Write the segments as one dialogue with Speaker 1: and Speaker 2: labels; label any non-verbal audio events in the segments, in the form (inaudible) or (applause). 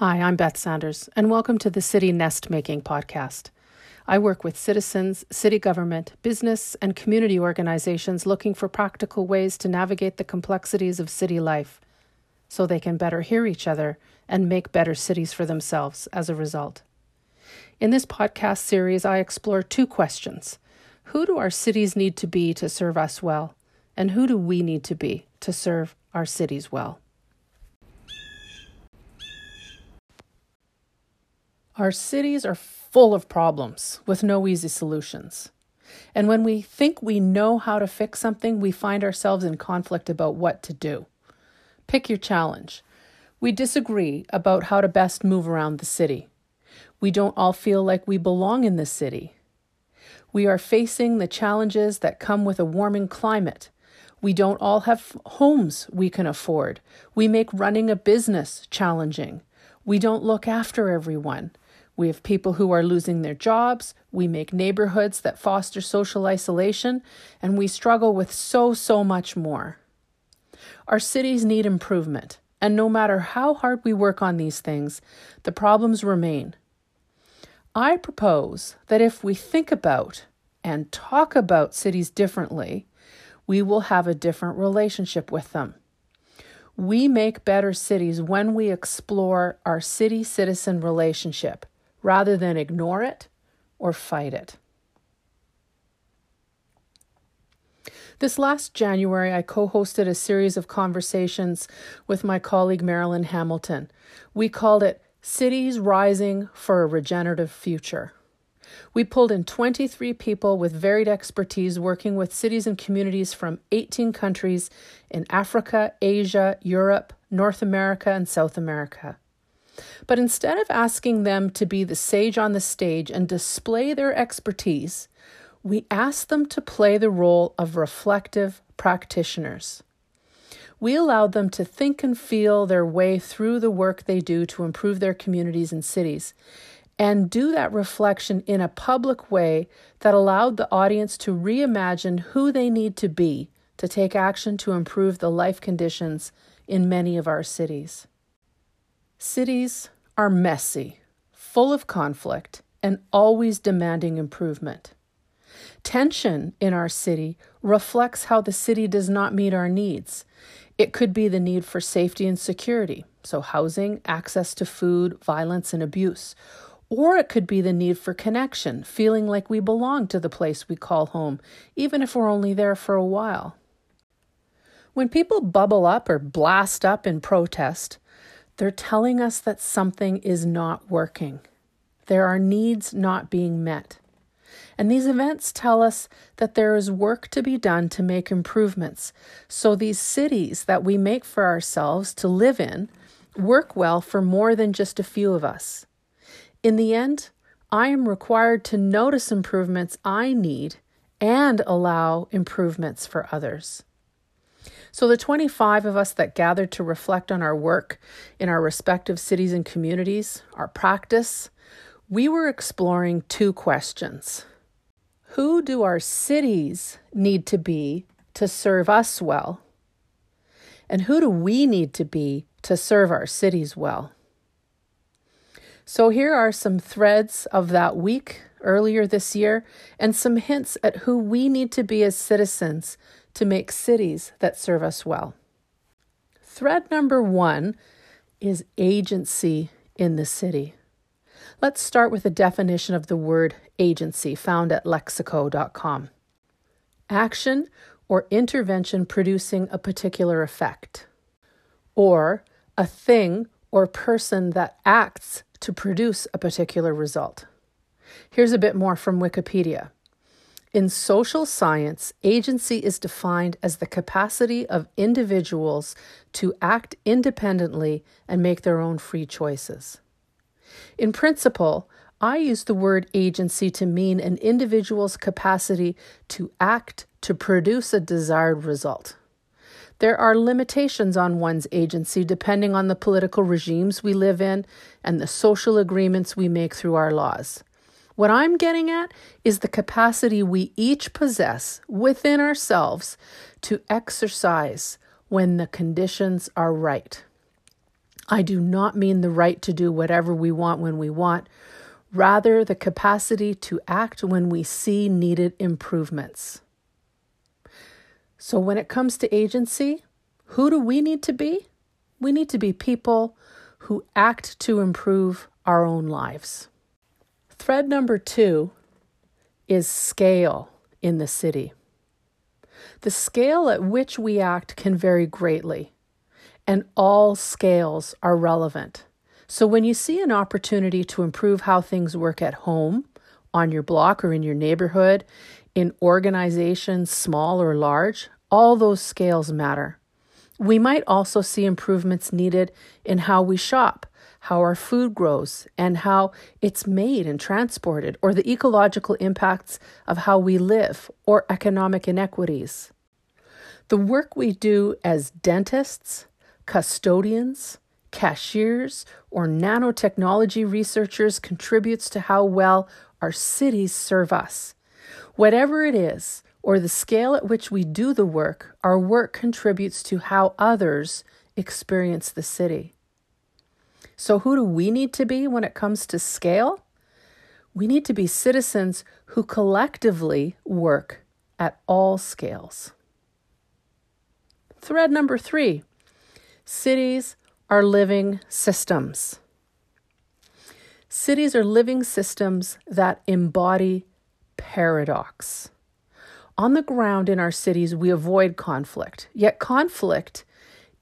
Speaker 1: Hi, I'm Beth Sanders, and welcome to the City Nest Making podcast. I work with citizens, city government, business, and community organizations looking for practical ways to navigate the complexities of city life so they can better hear each other and make better cities for themselves as a result. In this podcast series, I explore two questions Who do our cities need to be to serve us well? And who do we need to be to serve our cities well? Our cities are full of problems with no easy solutions. And when we think we know how to fix something, we find ourselves in conflict about what to do. Pick your challenge. We disagree about how to best move around the city. We don't all feel like we belong in the city. We are facing the challenges that come with a warming climate. We don't all have homes we can afford. We make running a business challenging. We don't look after everyone. We have people who are losing their jobs. We make neighborhoods that foster social isolation, and we struggle with so, so much more. Our cities need improvement, and no matter how hard we work on these things, the problems remain. I propose that if we think about and talk about cities differently, we will have a different relationship with them. We make better cities when we explore our city citizen relationship rather than ignore it or fight it. This last January, I co hosted a series of conversations with my colleague Marilyn Hamilton. We called it Cities Rising for a Regenerative Future. We pulled in 23 people with varied expertise working with cities and communities from 18 countries in Africa, Asia, Europe, North America, and South America. But instead of asking them to be the sage on the stage and display their expertise, we asked them to play the role of reflective practitioners. We allowed them to think and feel their way through the work they do to improve their communities and cities, and do that reflection in a public way that allowed the audience to reimagine who they need to be to take action to improve the life conditions in many of our cities. Cities are messy, full of conflict, and always demanding improvement. Tension in our city reflects how the city does not meet our needs. It could be the need for safety and security, so housing, access to food, violence, and abuse. Or it could be the need for connection, feeling like we belong to the place we call home, even if we're only there for a while. When people bubble up or blast up in protest, they're telling us that something is not working. There are needs not being met. And these events tell us that there is work to be done to make improvements. So these cities that we make for ourselves to live in work well for more than just a few of us. In the end, I am required to notice improvements I need and allow improvements for others. So, the 25 of us that gathered to reflect on our work in our respective cities and communities, our practice, we were exploring two questions Who do our cities need to be to serve us well? And who do we need to be to serve our cities well? So, here are some threads of that week earlier this year and some hints at who we need to be as citizens to make cities that serve us well. Thread number one is agency in the city. Let's start with a definition of the word agency found at lexico.com action or intervention producing a particular effect, or a thing or person that acts to produce a particular result. Here's a bit more from Wikipedia. In social science, agency is defined as the capacity of individuals to act independently and make their own free choices. In principle, I use the word agency to mean an individual's capacity to act to produce a desired result. There are limitations on one's agency depending on the political regimes we live in and the social agreements we make through our laws. What I'm getting at is the capacity we each possess within ourselves to exercise when the conditions are right. I do not mean the right to do whatever we want when we want, rather, the capacity to act when we see needed improvements. So, when it comes to agency, who do we need to be? We need to be people who act to improve our own lives. Thread number two is scale in the city. The scale at which we act can vary greatly, and all scales are relevant. So when you see an opportunity to improve how things work at home, on your block, or in your neighborhood, in organizations, small or large, all those scales matter. We might also see improvements needed in how we shop, how our food grows, and how it's made and transported, or the ecological impacts of how we live, or economic inequities. The work we do as dentists, custodians, cashiers, or nanotechnology researchers contributes to how well our cities serve us. Whatever it is, or the scale at which we do the work, our work contributes to how others experience the city. So, who do we need to be when it comes to scale? We need to be citizens who collectively work at all scales. Thread number three cities are living systems. Cities are living systems that embody paradox. On the ground in our cities, we avoid conflict, yet, conflict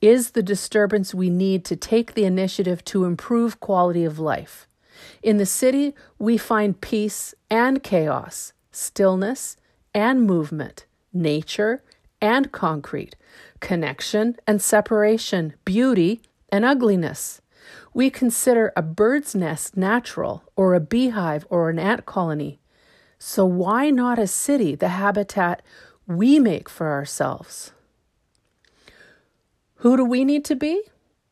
Speaker 1: is the disturbance we need to take the initiative to improve quality of life. In the city, we find peace and chaos, stillness and movement, nature and concrete, connection and separation, beauty and ugliness. We consider a bird's nest natural, or a beehive or an ant colony. So, why not a city, the habitat we make for ourselves? Who do we need to be?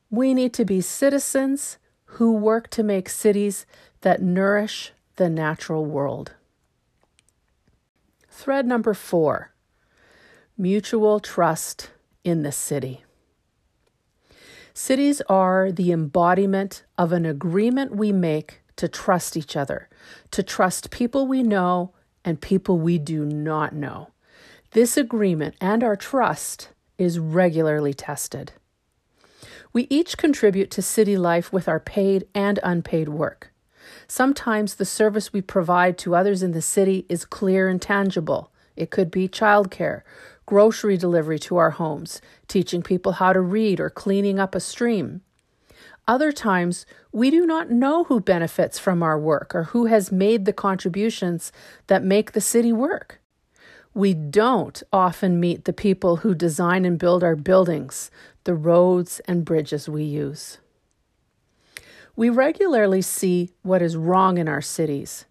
Speaker 1: We need to be citizens who work to make cities that nourish the natural world. Thread number four mutual trust in the city. Cities are the embodiment of an agreement we make to trust each other, to trust people we know and people we do not know. This agreement and our trust is regularly tested. We each contribute to city life with our paid and unpaid work. Sometimes the service we provide to others in the city is clear and tangible. It could be childcare, grocery delivery to our homes, teaching people how to read, or cleaning up a stream. Other times, we do not know who benefits from our work or who has made the contributions that make the city work. We don't often meet the people who design and build our buildings, the roads and bridges we use. We regularly see what is wrong in our cities.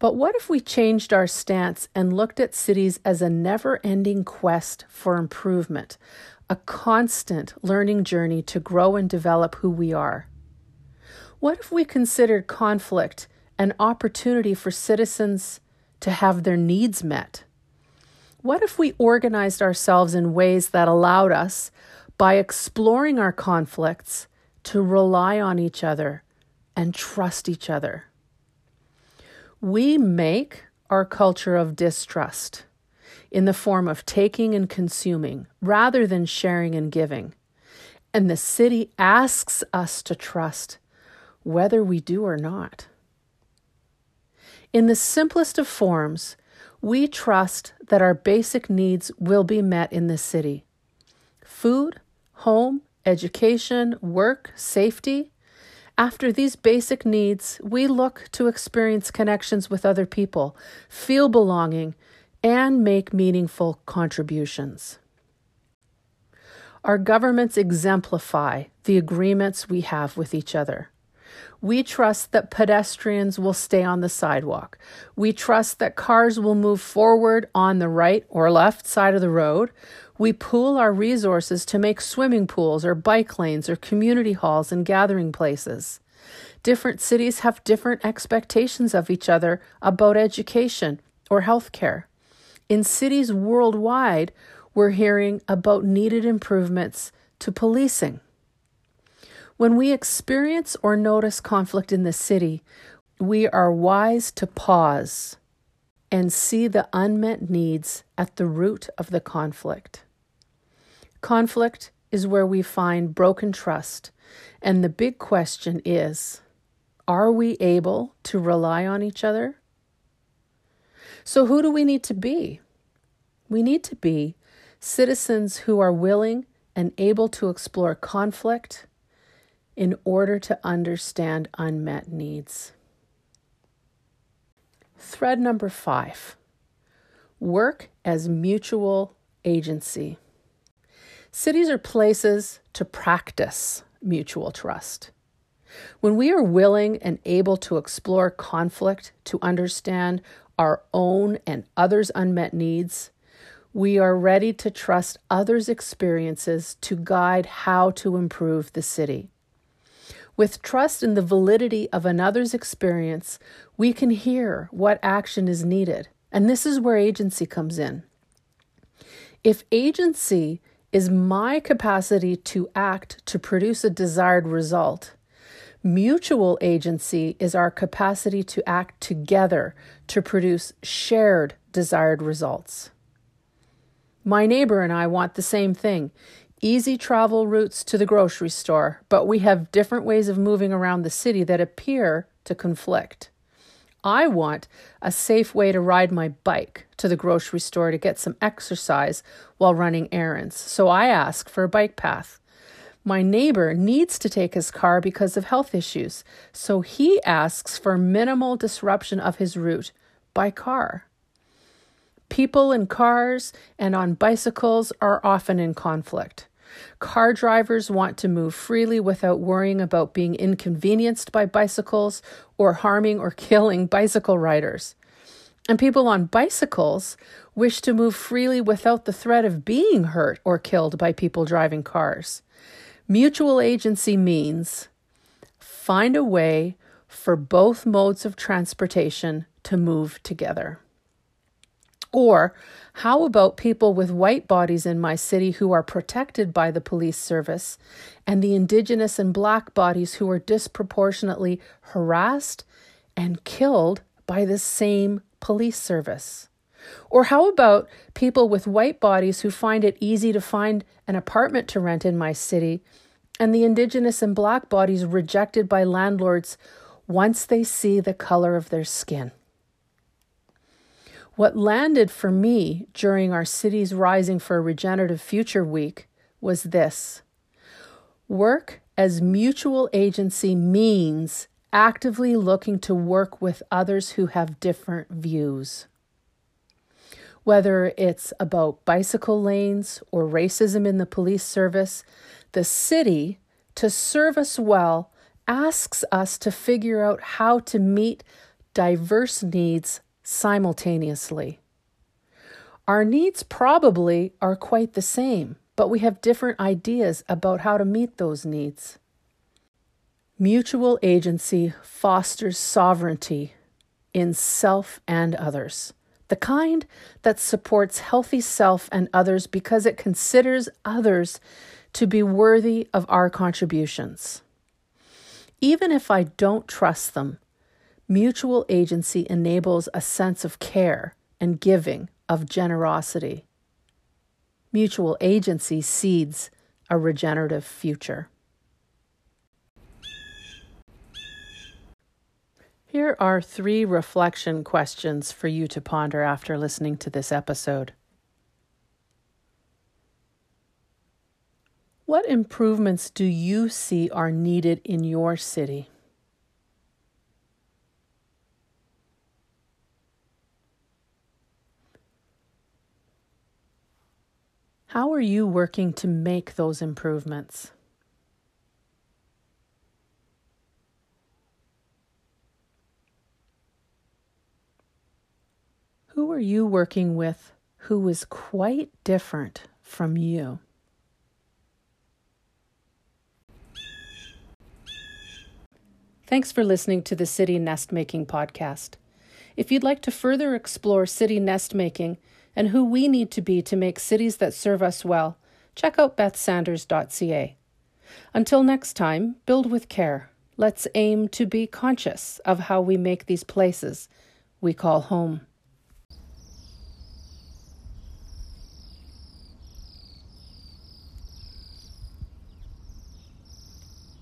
Speaker 1: But what if we changed our stance and looked at cities as a never ending quest for improvement, a constant learning journey to grow and develop who we are? What if we considered conflict an opportunity for citizens to have their needs met? What if we organized ourselves in ways that allowed us, by exploring our conflicts, to rely on each other and trust each other? We make our culture of distrust in the form of taking and consuming rather than sharing and giving. And the city asks us to trust whether we do or not. In the simplest of forms, we trust that our basic needs will be met in this city food, home, education, work, safety. After these basic needs, we look to experience connections with other people, feel belonging, and make meaningful contributions. Our governments exemplify the agreements we have with each other. We trust that pedestrians will stay on the sidewalk. We trust that cars will move forward on the right or left side of the road. We pool our resources to make swimming pools or bike lanes or community halls and gathering places. Different cities have different expectations of each other about education or healthcare. In cities worldwide, we're hearing about needed improvements to policing. When we experience or notice conflict in the city, we are wise to pause and see the unmet needs at the root of the conflict. Conflict is where we find broken trust, and the big question is are we able to rely on each other? So, who do we need to be? We need to be citizens who are willing and able to explore conflict in order to understand unmet needs. Thread number five work as mutual agency. Cities are places to practice mutual trust. When we are willing and able to explore conflict to understand our own and others' unmet needs, we are ready to trust others' experiences to guide how to improve the city. With trust in the validity of another's experience, we can hear what action is needed. And this is where agency comes in. If agency is my capacity to act to produce a desired result, mutual agency is our capacity to act together to produce shared desired results. My neighbor and I want the same thing easy travel routes to the grocery store, but we have different ways of moving around the city that appear to conflict. I want a safe way to ride my bike to the grocery store to get some exercise while running errands, so I ask for a bike path. My neighbor needs to take his car because of health issues, so he asks for minimal disruption of his route by car. People in cars and on bicycles are often in conflict. Car drivers want to move freely without worrying about being inconvenienced by bicycles or harming or (laughs) killing bicycle riders. And people on bicycles wish to move freely without the threat of being hurt or killed by people driving cars. Mutual agency means find a way for both modes of transportation to move together. Or how about people with white bodies in my city who are protected by the police service and the Indigenous and Black bodies who are disproportionately harassed and killed by the same police service? Or how about people with white bodies who find it easy to find an apartment to rent in my city and the Indigenous and Black bodies rejected by landlords once they see the color of their skin? What landed for me during our Cities Rising for a Regenerative Future week was this work as mutual agency means actively looking to work with others who have different views. Whether it's about bicycle lanes or racism in the police service, the city, to serve us well, asks us to figure out how to meet diverse needs simultaneously. Our needs probably are quite the same, but we have different ideas about how to meet those needs. Mutual agency fosters sovereignty in self and others, the kind that supports healthy self and others because it considers others to be worthy of our contributions. Even if I don't trust them, Mutual agency enables a sense of care and giving, of generosity. Mutual agency seeds a regenerative future. Here are three reflection questions for you to ponder after listening to this episode. What improvements do you see are needed in your city? How are you working to make those improvements? Who are you working with who is quite different from you? Thanks for listening to the City Nest Making podcast. If you'd like to further explore city nest making, and who we need to be to make cities that serve us well, check out bethsanders.ca. Until next time, build with care. Let's aim to be conscious of how we make these places we call home.